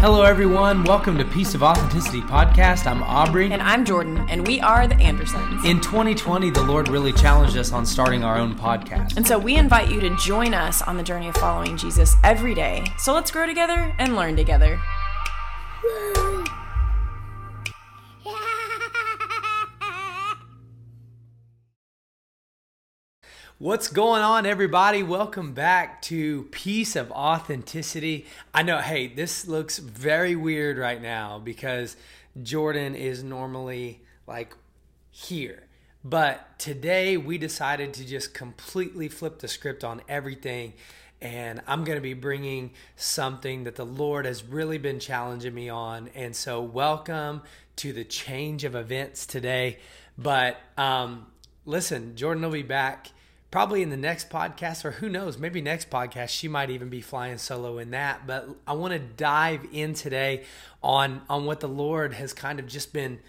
Hello, everyone. Welcome to Piece of Authenticity podcast. I'm Aubrey. And I'm Jordan, and we are the Andersons. In 2020, the Lord really challenged us on starting our own podcast. And so we invite you to join us on the journey of following Jesus every day. So let's grow together and learn together. What's going on, everybody? Welcome back to Piece of Authenticity. I know, hey, this looks very weird right now because Jordan is normally like here. But today we decided to just completely flip the script on everything. And I'm going to be bringing something that the Lord has really been challenging me on. And so, welcome to the change of events today. But um, listen, Jordan will be back probably in the next podcast, or who knows, maybe next podcast, she might even be flying solo in that. But I want to dive in today on on what the Lord has kind of just been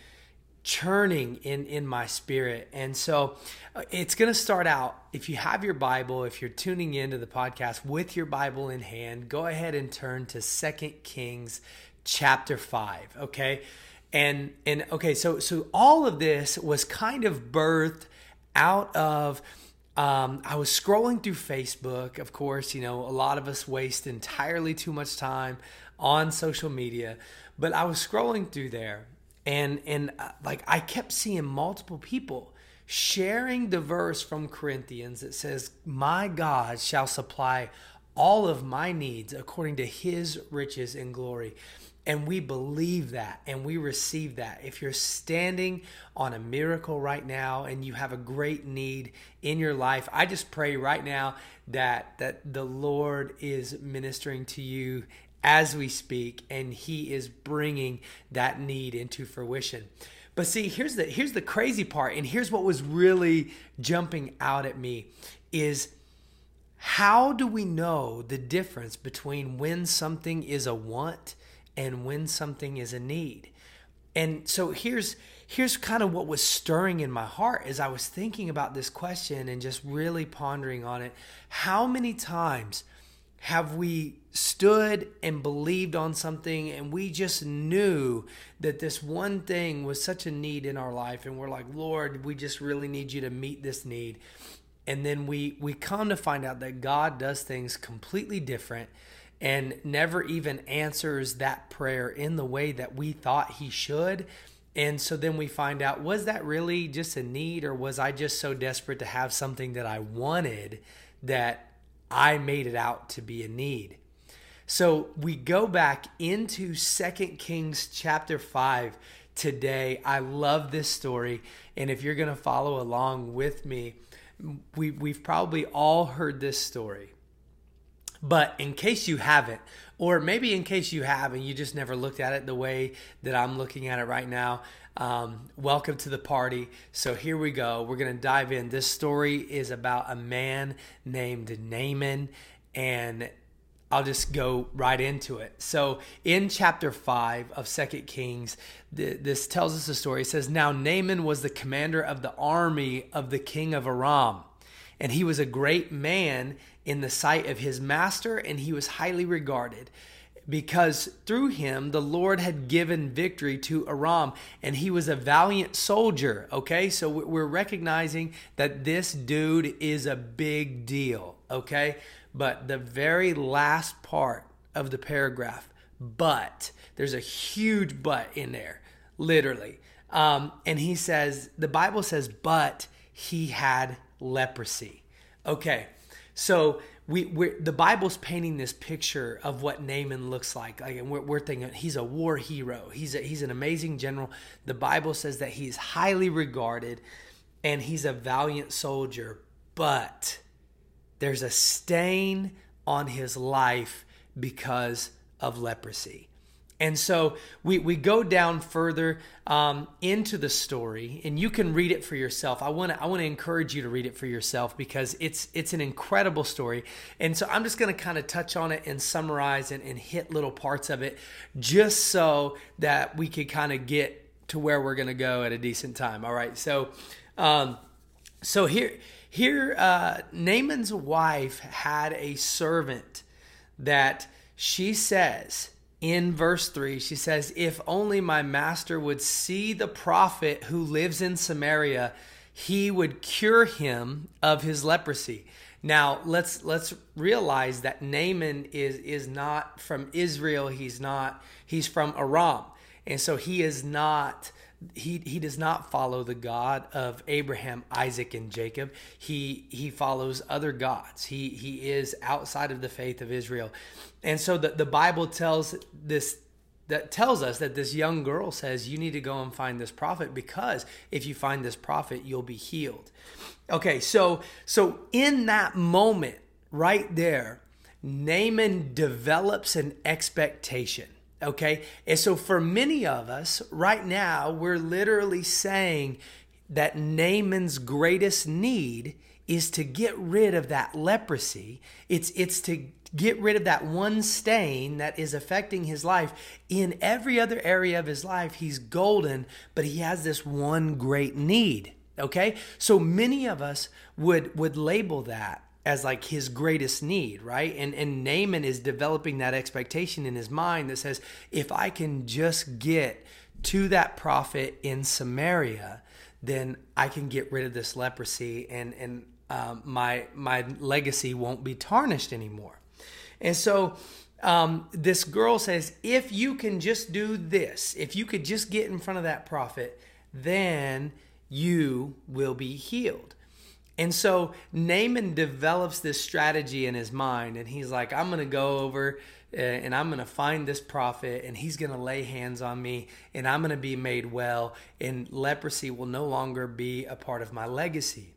churning in in my spirit and so uh, it's going to start out if you have your bible if you're tuning into the podcast with your bible in hand go ahead and turn to second kings chapter 5 okay and and okay so so all of this was kind of birthed out of um, I was scrolling through Facebook. Of course, you know, a lot of us waste entirely too much time on social media, but I was scrolling through there and and uh, like I kept seeing multiple people sharing the verse from Corinthians that says, "My God shall supply all of my needs according to his riches and glory." And we believe that and we receive that. If you're standing on a miracle right now and you have a great need in your life, I just pray right now that that the Lord is ministering to you as we speak and he is bringing that need into fruition. But see, here's the here's the crazy part and here's what was really jumping out at me is how do we know the difference between when something is a want and when something is a need. And so here's here's kind of what was stirring in my heart as I was thinking about this question and just really pondering on it. How many times have we stood and believed on something and we just knew that this one thing was such a need in our life and we're like, "Lord, we just really need you to meet this need." And then we we come to find out that God does things completely different and never even answers that prayer in the way that we thought he should. And so then we find out was that really just a need, or was I just so desperate to have something that I wanted that I made it out to be a need? So we go back into Second Kings chapter 5 today. I love this story. And if you're going to follow along with me, we, we've probably all heard this story. But in case you haven't, or maybe in case you have and you just never looked at it the way that I'm looking at it right now, um, welcome to the party. So here we go. We're going to dive in. This story is about a man named Naaman, and I'll just go right into it. So, in chapter 5 of Second Kings, this tells us a story. It says, Now Naaman was the commander of the army of the king of Aram, and he was a great man in the sight of his master, and he was highly regarded because through him the Lord had given victory to Aram, and he was a valiant soldier. Okay, so we're recognizing that this dude is a big deal. Okay, but the very last part of the paragraph, but there's a huge but in there, literally. Um, and he says, the Bible says, but he had leprosy. Okay, so we we're, the Bible's painting this picture of what Naaman looks like. Like, and we're, we're thinking he's a war hero. He's a, he's an amazing general. The Bible says that he's highly regarded, and he's a valiant soldier. But there's a stain on his life because of leprosy. And so we, we go down further um, into the story, and you can read it for yourself. I want to I want to encourage you to read it for yourself because it's it's an incredible story. And so I'm just going to kind of touch on it and summarize and, and hit little parts of it, just so that we could kind of get to where we're going to go at a decent time. All right. So, um, so here here uh, Naaman's wife had a servant that she says in verse 3, she says, If only my master would see the prophet who lives in Samaria, he would cure him of his leprosy. Now let's let's realize that Naaman is is not from Israel. He's not. He's from Aram, and so he is not. He he does not follow the God of Abraham, Isaac, and Jacob. He he follows other gods. He he is outside of the faith of Israel, and so the the Bible tells this that tells us that this young girl says you need to go and find this prophet because if you find this prophet you'll be healed okay so so in that moment right there naaman develops an expectation okay and so for many of us right now we're literally saying that naaman's greatest need is to get rid of that leprosy it's it's to get rid of that one stain that is affecting his life. In every other area of his life, he's golden, but he has this one great need. Okay? So many of us would would label that as like his greatest need, right? And and Naaman is developing that expectation in his mind that says, if I can just get to that prophet in Samaria, then I can get rid of this leprosy and and um, my my legacy won't be tarnished anymore. And so um, this girl says, if you can just do this, if you could just get in front of that prophet, then you will be healed. And so Naaman develops this strategy in his mind, and he's like, I'm going to go over uh, and I'm going to find this prophet, and he's going to lay hands on me, and I'm going to be made well, and leprosy will no longer be a part of my legacy.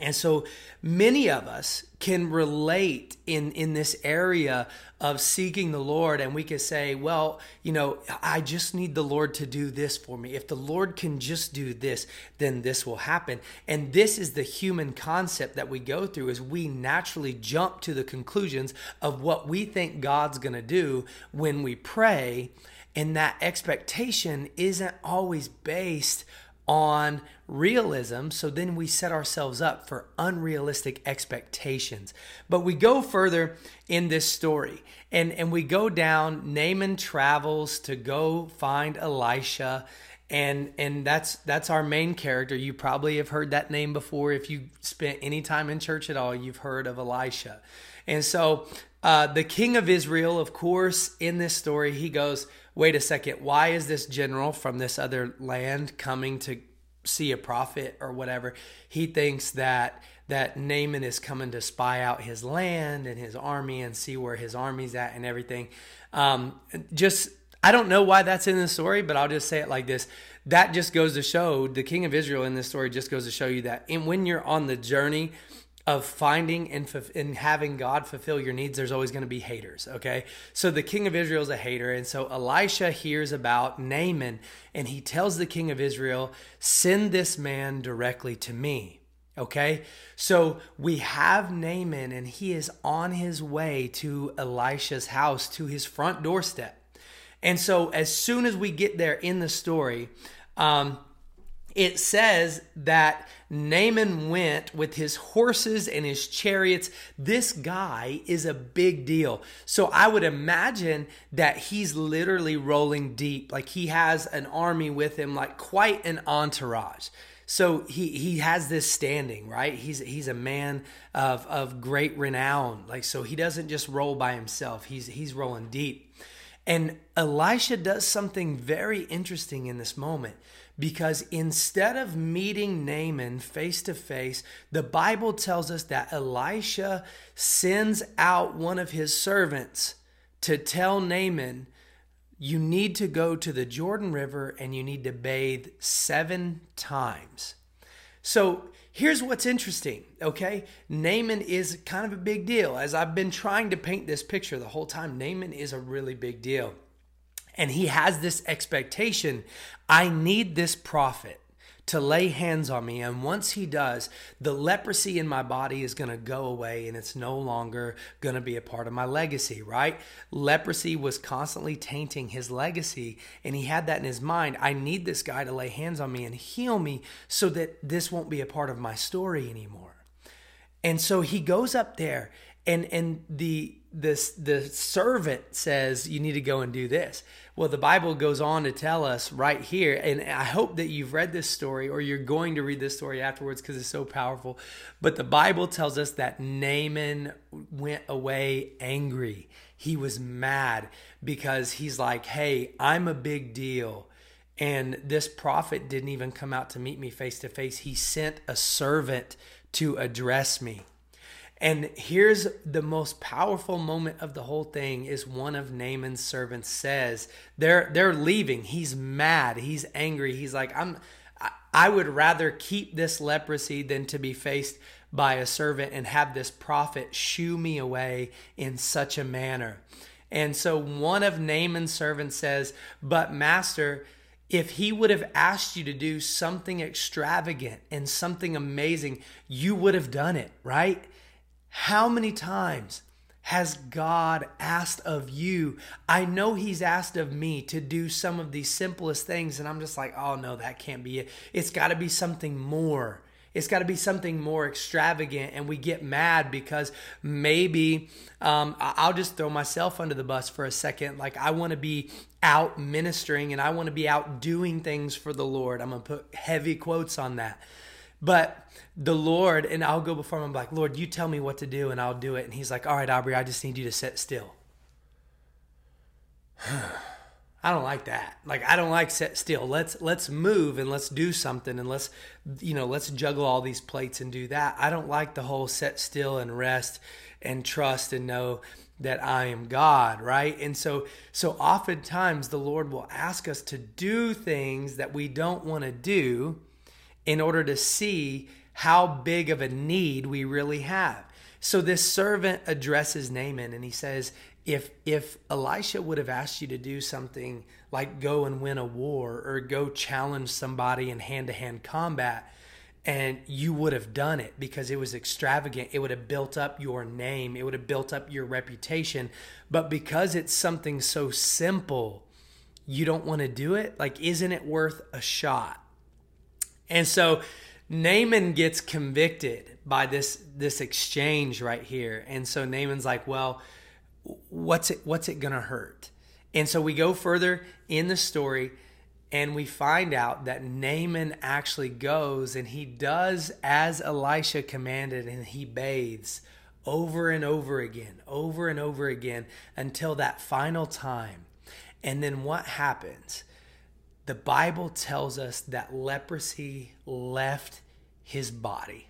And so many of us can relate in, in this area of seeking the Lord, and we can say, Well, you know, I just need the Lord to do this for me. If the Lord can just do this, then this will happen. And this is the human concept that we go through is we naturally jump to the conclusions of what we think God's gonna do when we pray, and that expectation isn't always based on realism. So then we set ourselves up for unrealistic expectations. But we go further in this story and, and we go down. Naaman travels to go find Elisha. And and that's that's our main character. You probably have heard that name before. If you spent any time in church at all, you've heard of Elisha. And so uh, the king of Israel, of course, in this story, he goes, wait a second, why is this general from this other land coming to see a prophet or whatever? He thinks that that Naaman is coming to spy out his land and his army and see where his army's at and everything. Um, just I don't know why that's in the story, but I'll just say it like this. That just goes to show the king of Israel in this story just goes to show you that in, when you're on the journey of finding and, and having God fulfill your needs, there's always going to be haters. Okay. So the king of Israel is a hater. And so Elisha hears about Naaman and he tells the king of Israel, send this man directly to me. Okay. So we have Naaman and he is on his way to Elisha's house, to his front doorstep. And so as soon as we get there in the story, um, it says that Naaman went with his horses and his chariots. This guy is a big deal. So I would imagine that he's literally rolling deep. Like he has an army with him, like quite an entourage. So he he has this standing, right? He's he's a man of of great renown. Like so he doesn't just roll by himself. He's he's rolling deep. And Elisha does something very interesting in this moment because instead of meeting Naaman face to face, the Bible tells us that Elisha sends out one of his servants to tell Naaman, You need to go to the Jordan River and you need to bathe seven times. So here's what's interesting, okay? Naaman is kind of a big deal. As I've been trying to paint this picture the whole time, Naaman is a really big deal. And he has this expectation I need this prophet to lay hands on me. And once he does, the leprosy in my body is going to go away and it's no longer going to be a part of my legacy, right? Leprosy was constantly tainting his legacy. And he had that in his mind. I need this guy to lay hands on me and heal me so that this won't be a part of my story anymore. And so he goes up there and and the this the servant says you need to go and do this. Well, the Bible goes on to tell us right here, and I hope that you've read this story or you're going to read this story afterwards because it's so powerful. But the Bible tells us that Naaman went away angry. He was mad because he's like, hey, I'm a big deal. And this prophet didn't even come out to meet me face to face. He sent a servant to address me. And here's the most powerful moment of the whole thing is one of Naaman's servants says, they're they're leaving. He's mad. He's angry. He's like, I'm I would rather keep this leprosy than to be faced by a servant and have this prophet shoo me away in such a manner. And so one of Naaman's servants says, But master, if he would have asked you to do something extravagant and something amazing, you would have done it, right? How many times has God asked of you? I know He's asked of me to do some of these simplest things, and I'm just like, oh no, that can't be it. It's got to be something more. It's got to be something more extravagant, and we get mad because maybe um, I'll just throw myself under the bus for a second. Like, I want to be out ministering and I want to be out doing things for the Lord. I'm going to put heavy quotes on that. But the Lord, and I'll go before him, I'm like, Lord, you tell me what to do and I'll do it. And he's like, All right, Aubrey, I just need you to sit still. I don't like that. Like I don't like sit still. Let's let's move and let's do something and let's you know, let's juggle all these plates and do that. I don't like the whole sit still and rest and trust and know that I am God, right? And so so oftentimes the Lord will ask us to do things that we don't want to do in order to see how big of a need we really have. So this servant addresses Naaman and he says, if if Elisha would have asked you to do something like go and win a war or go challenge somebody in hand-to-hand combat and you would have done it because it was extravagant it would have built up your name it would have built up your reputation. But because it's something so simple you don't want to do it? Like isn't it worth a shot? And so Naaman gets convicted by this this exchange right here. And so Naaman's like, "Well, what's it what's it to hurt?" And so we go further in the story and we find out that Naaman actually goes and he does as Elisha commanded and he bathes over and over again, over and over again until that final time. And then what happens? The Bible tells us that leprosy left his body.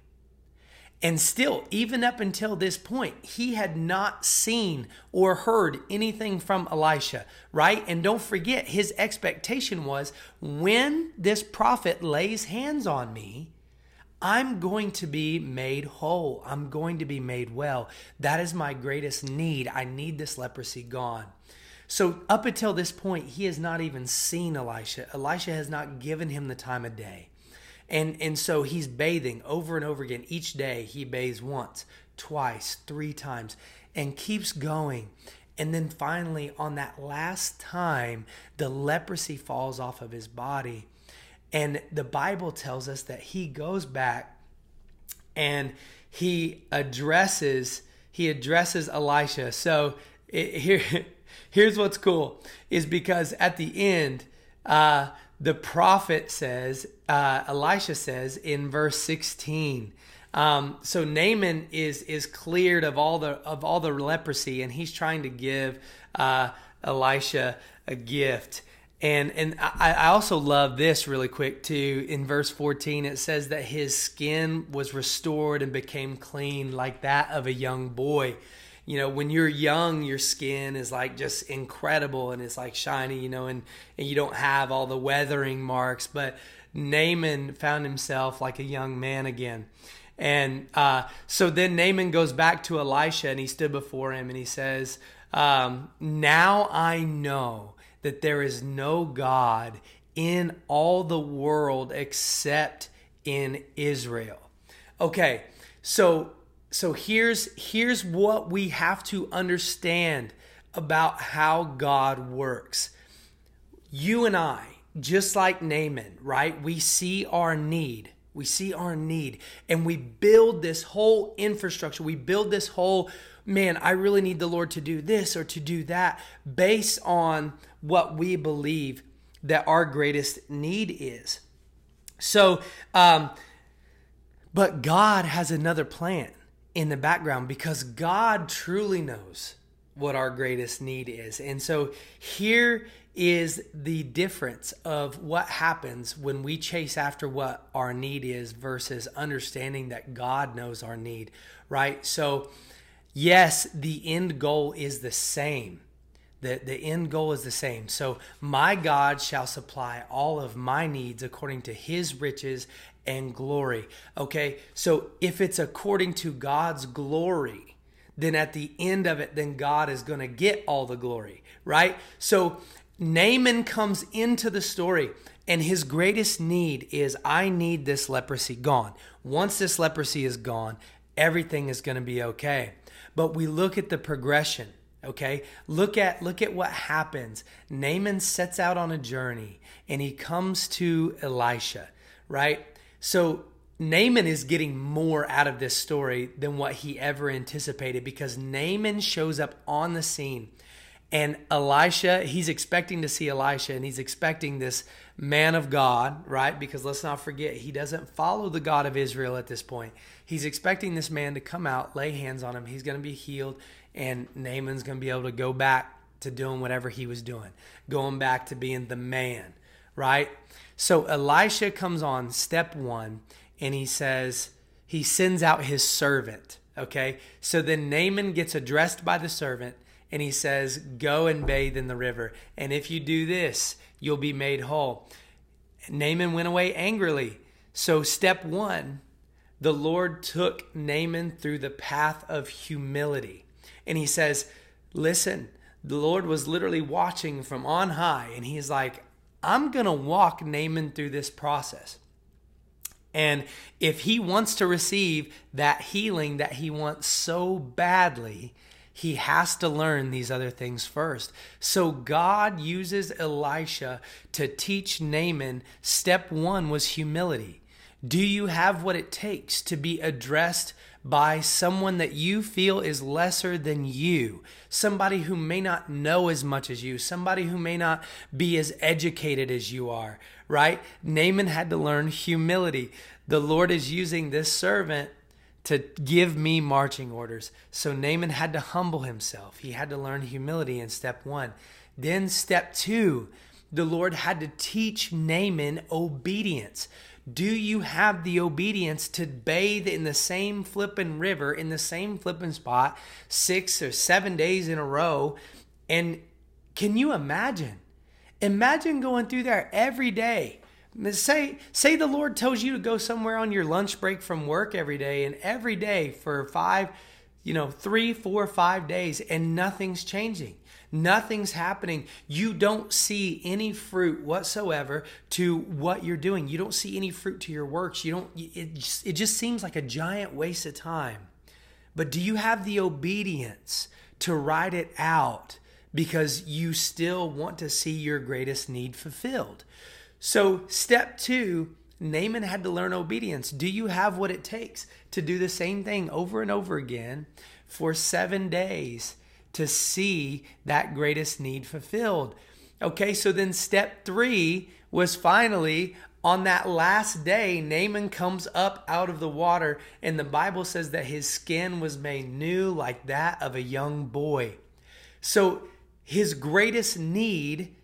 And still, even up until this point, he had not seen or heard anything from Elisha, right? And don't forget, his expectation was when this prophet lays hands on me, I'm going to be made whole. I'm going to be made well. That is my greatest need. I need this leprosy gone. So up until this point, he has not even seen Elisha. Elisha has not given him the time of day. And, and so he's bathing over and over again. Each day he bathes once, twice, three times, and keeps going. And then finally, on that last time, the leprosy falls off of his body. And the Bible tells us that he goes back and he addresses he addresses Elisha. So it, here here's what's cool is because at the end, uh, the prophet says, uh, Elisha says in verse 16, um, so Naaman is is cleared of all the of all the leprosy, and he's trying to give uh, Elisha a gift. And and I, I also love this really quick too. In verse 14, it says that his skin was restored and became clean like that of a young boy you know when you're young your skin is like just incredible and it's like shiny you know and and you don't have all the weathering marks. But Naaman found himself like a young man again. And uh, so then Naaman goes back to Elisha and he stood before him and he says um, now I know that there is no God in all the world except in Israel. Okay so so here's here's what we have to understand about how God works. You and I, just like Naaman, right? We see our need. We see our need and we build this whole infrastructure. We build this whole man, I really need the Lord to do this or to do that based on what we believe that our greatest need is. So, um, but God has another plan in the background because God truly knows what our greatest need is. And so here is the difference of what happens when we chase after what our need is versus understanding that God knows our need, right? So, yes, the end goal is the same. The, the end goal is the same. So, my God shall supply all of my needs according to his riches and glory. Okay, so if it's according to God's glory, then at the end of it, then God is going to get all the glory, right? So Naaman comes into the story, and his greatest need is I need this leprosy gone. Once this leprosy is gone, everything is going to be okay. But we look at the progression okay look at look at what happens naaman sets out on a journey and he comes to elisha right so Naaman is getting more out of this story than what he ever anticipated because Naaman shows up on the scene. And Elisha, he's expecting to see Elisha and he's expecting this man of God, right? Because let's not forget, he doesn't follow the God of Israel at this point. He's expecting this man to come out, lay hands on him. He's going to be healed, and Naaman's going to be able to go back to doing whatever he was doing, going back to being the man, right? So Elisha comes on step one and he says, he sends out his servant. Okay. So then Naaman gets addressed by the servant and he says, Go and bathe in the river. And if you do this, you'll be made whole. Naaman went away angrily. So, step one, the Lord took Naaman through the path of humility. And he says, Listen, the Lord was literally watching from on high, and he's like, I'm going to walk Naaman through this process. And if he wants to receive that healing that he wants so badly, he has to learn these other things first. So God uses Elisha to teach Naaman step one was humility. Do you have what it takes to be addressed by someone that you feel is lesser than you, somebody who may not know as much as you, somebody who may not be as educated as you are, right? Naaman had to learn humility. The Lord is using this servant to give me marching orders. So Naaman had to humble himself. He had to learn humility in step one. Then, step two, the Lord had to teach Naaman obedience. Do you have the obedience to bathe in the same flipping river, in the same flipping spot, six or seven days in a row? And can you imagine? Imagine going through there every day. Say, say the Lord tells you to go somewhere on your lunch break from work every day, and every day for five, you know, three, four, five days, and nothing's changing. Nothing's happening. You don't see any fruit whatsoever to what you're doing. You don't see any fruit to your works. You don't it just, it just seems like a giant waste of time. But do you have the obedience to ride it out because you still want to see your greatest need fulfilled? So, step 2, Naaman had to learn obedience. Do you have what it takes to do the same thing over and over again for 7 days? To see that greatest need fulfilled. Okay, so then step three was finally on that last day, Naaman comes up out of the water, and the Bible says that his skin was made new like that of a young boy. So his greatest need,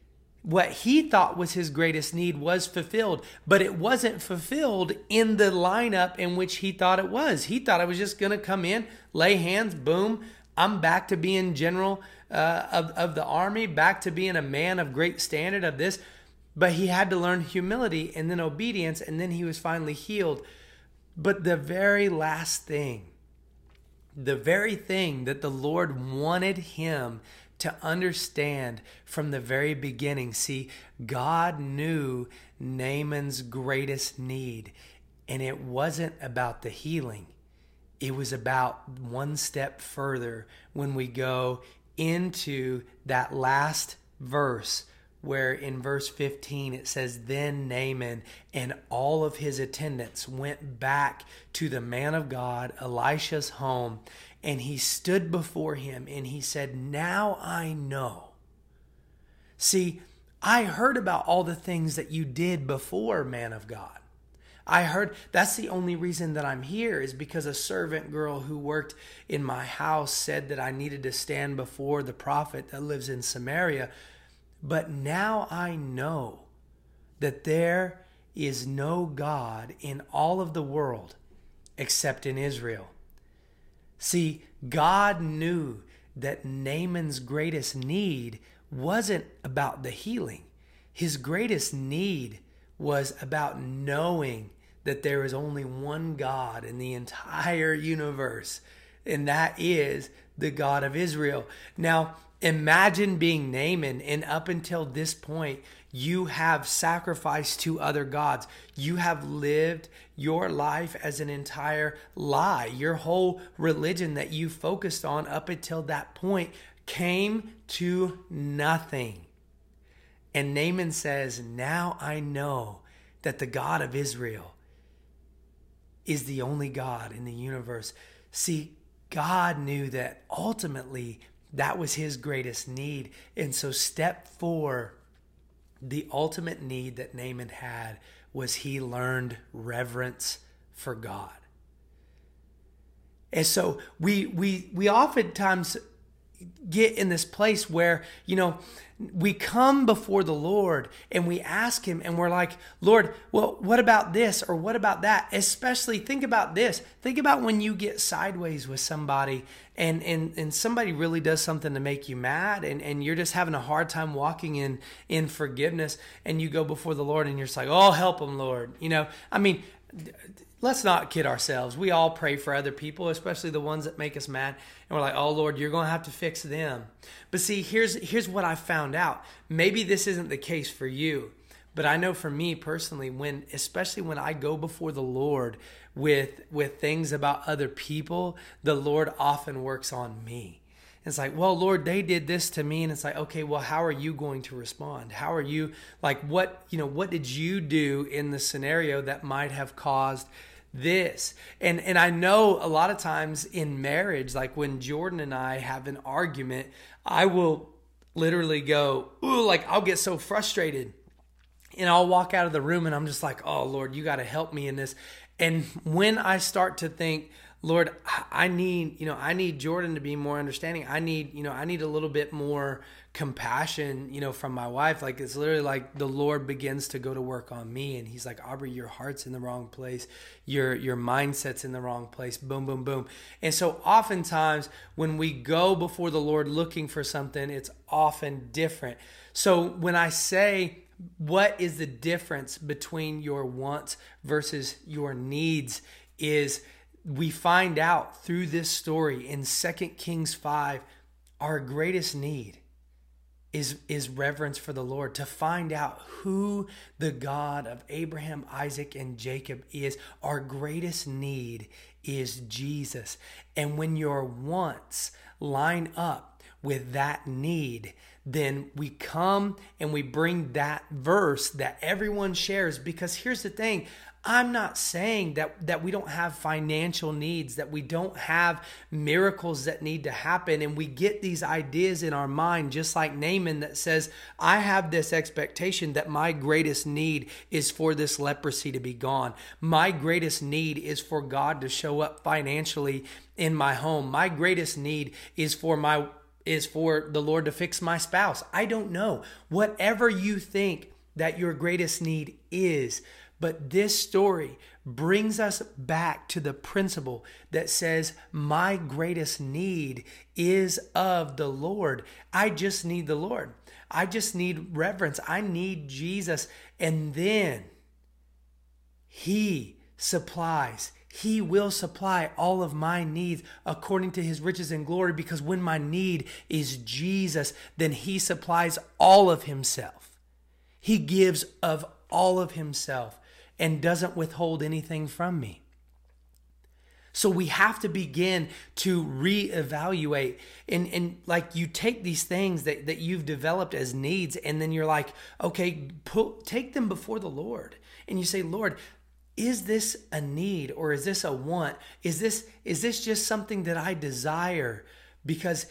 what he thought was his greatest need, was fulfilled, but it wasn't fulfilled in the lineup in which he thought it was. He thought it was just going to come in, lay hands, boom, I'm back to being general uh, of, of the army, back to being a man of great standard of this. But he had to learn humility and then obedience, and then he was finally healed. But the very last thing, the very thing that the Lord wanted him to understand from the very beginning. See, God knew Naaman's greatest need, and it wasn't about the healing, it was about one step further when we go into that last verse where in verse 15 it says, Then Naaman and all of his attendants went back to the man of God, Elisha's home, and he stood before him and he said, Now I know. See, I heard about all the things that you did before, man of God. I heard that's the only reason that I'm here is because a servant girl who worked in my house said that I needed to stand before the prophet that lives in Samaria. But now I know that there is no God in all of the world except in Israel. See, God knew that Naaman's greatest need wasn't about the healing. His greatest need was about knowing that there is only one God in the entire universe, and that is the God of Israel. Now, imagine being Naaman, and up until this point, you have sacrificed to other gods. You have lived your life as an entire lie. Your whole religion that you focused on up until that point came to nothing. And Naaman says, Now I know that the God of Israel is the only God in the universe. See, God knew that ultimately that was his greatest need. And so, step four, the ultimate need that Naaman had was he learned reverence for God. And so we we we oftentimes get in this place where, you know, we come before the Lord and we ask Him and we're like, Lord, well, what about this or what about that? Especially think about this. Think about when you get sideways with somebody and and, and somebody really does something to make you mad and, and you're just having a hard time walking in in forgiveness and you go before the Lord and you're just like, oh, help them, Lord. You know, I mean, let's not kid ourselves. We all pray for other people, especially the ones that make us mad. And we're like, oh Lord, you're going to have to fix them. But see, here's, here's what I found out. Maybe this isn't the case for you. But I know for me personally, when especially when I go before the Lord with with things about other people, the Lord often works on me. It's like, well, Lord, they did this to me. And it's like, okay, well, how are you going to respond? How are you, like, what, you know, what did you do in the scenario that might have caused this? And, and I know a lot of times in marriage, like when Jordan and I have an argument, I will literally go, ooh, like, I'll get so frustrated. And I'll walk out of the room and I'm just like, oh, Lord, you got to help me in this. And when I start to think, Lord, I need, you know, I need Jordan to be more understanding. I need, you know, I need a little bit more compassion, you know, from my wife. Like it's literally like the Lord begins to go to work on me and he's like, Aubrey, your heart's in the wrong place. Your your mindset's in the wrong place. Boom, boom, boom. And so oftentimes when we go before the Lord looking for something, it's often different. So when I say what is the difference between your wants versus your needs is we find out through this story in 2 Kings 5 our greatest need is is reverence for the Lord to find out who the God of Abraham, Isaac and Jacob is. Our greatest need is Jesus. And when your wants line up with that need, then we come and we bring that verse that everyone shares because here's the thing I'm not saying that that we don't have financial needs, that we don't have miracles that need to happen and we get these ideas in our mind just like Naaman that says, "I have this expectation that my greatest need is for this leprosy to be gone. My greatest need is for God to show up financially in my home. My greatest need is for my is for the Lord to fix my spouse. I don't know. Whatever you think that your greatest need is, but this story brings us back to the principle that says, My greatest need is of the Lord. I just need the Lord. I just need reverence. I need Jesus. And then He supplies. He will supply all of my needs according to his riches and glory because when my need is Jesus, then he supplies all of himself. He gives of all of himself and doesn't withhold anything from me. So we have to begin to reevaluate and, and like you take these things that, that you've developed as needs and then you're like, okay, put, take them before the Lord. And you say, Lord, is this a need or is this a want? Is this is this just something that I desire? Because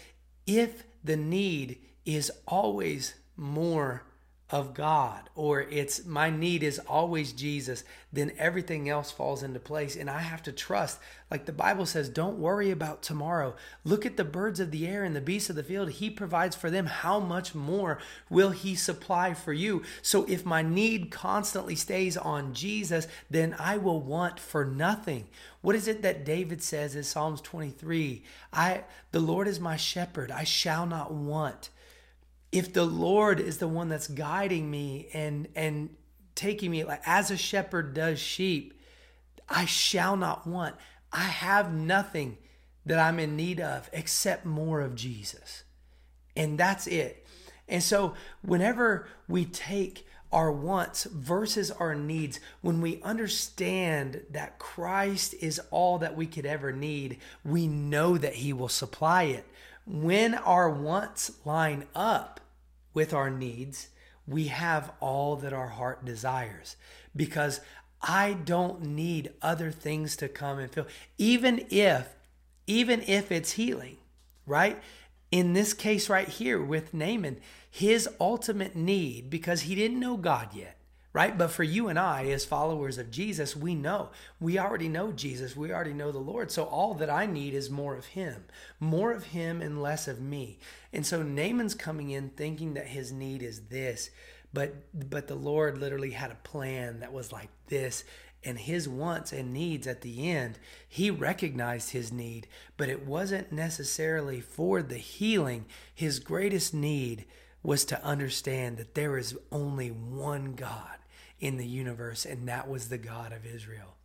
if the need is always more of God or it's my need is always Jesus, then everything else falls into place. And I have to trust, like the Bible says, don't worry about tomorrow. Look at the birds of the air and the beasts of the field. He provides for them. How much more will He supply for you? So if my need constantly stays on Jesus, then I will want for nothing. What is it that David says in Psalms 23? I the Lord is my shepherd, I shall not want if the Lord is the one that's guiding me and and taking me like as a shepherd does sheep, I shall not want. I have nothing that I'm in need of except more of Jesus. And that's it. And so whenever we take our wants versus our needs, when we understand that Christ is all that we could ever need, we know that He will supply it. When our wants line up, with our needs, we have all that our heart desires because I don't need other things to come and fill. Even if, even if it's healing, right? In this case right here with Naaman, his ultimate need, because he didn't know God yet, right? But for you and I, as followers of Jesus, we know. We already know Jesus. We already know the Lord. So all that I need is more of Him, more of Him and less of me. And so Naaman's coming in thinking that his need is this, but but the Lord literally had a plan that was like this. And his wants and needs at the end, he recognized his need, but it wasn't necessarily for the healing. His greatest need was to understand that there is only one God in the universe, and that was the God of Israel.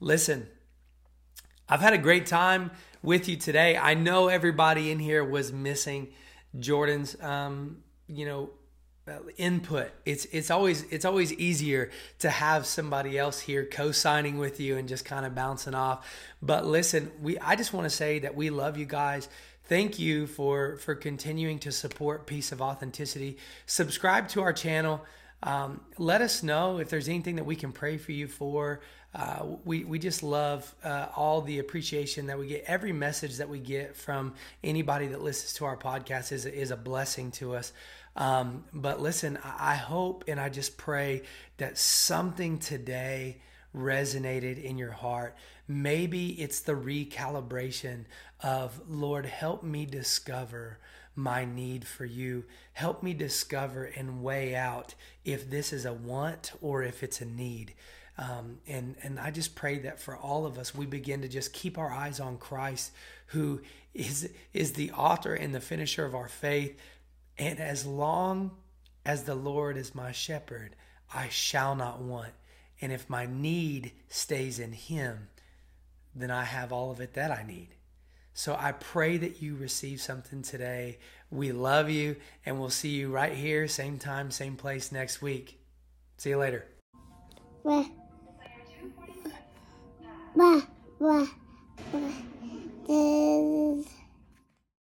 Listen, I've had a great time with you today. I know everybody in here was missing Jordan's, um, you know, input. It's it's always it's always easier to have somebody else here co-signing with you and just kind of bouncing off. But listen, we I just want to say that we love you guys. Thank you for for continuing to support Piece of Authenticity. Subscribe to our channel. Um, let us know if there's anything that we can pray for you for. Uh, we, we just love uh, all the appreciation that we get. Every message that we get from anybody that listens to our podcast is, is a blessing to us. Um, but listen, I hope and I just pray that something today resonated in your heart. Maybe it's the recalibration of, Lord, help me discover my need for you. Help me discover and weigh out if this is a want or if it's a need. Um, and and I just pray that for all of us, we begin to just keep our eyes on Christ, who is is the author and the finisher of our faith. And as long as the Lord is my shepherd, I shall not want. And if my need stays in Him, then I have all of it that I need. So I pray that you receive something today. We love you, and we'll see you right here, same time, same place next week. See you later.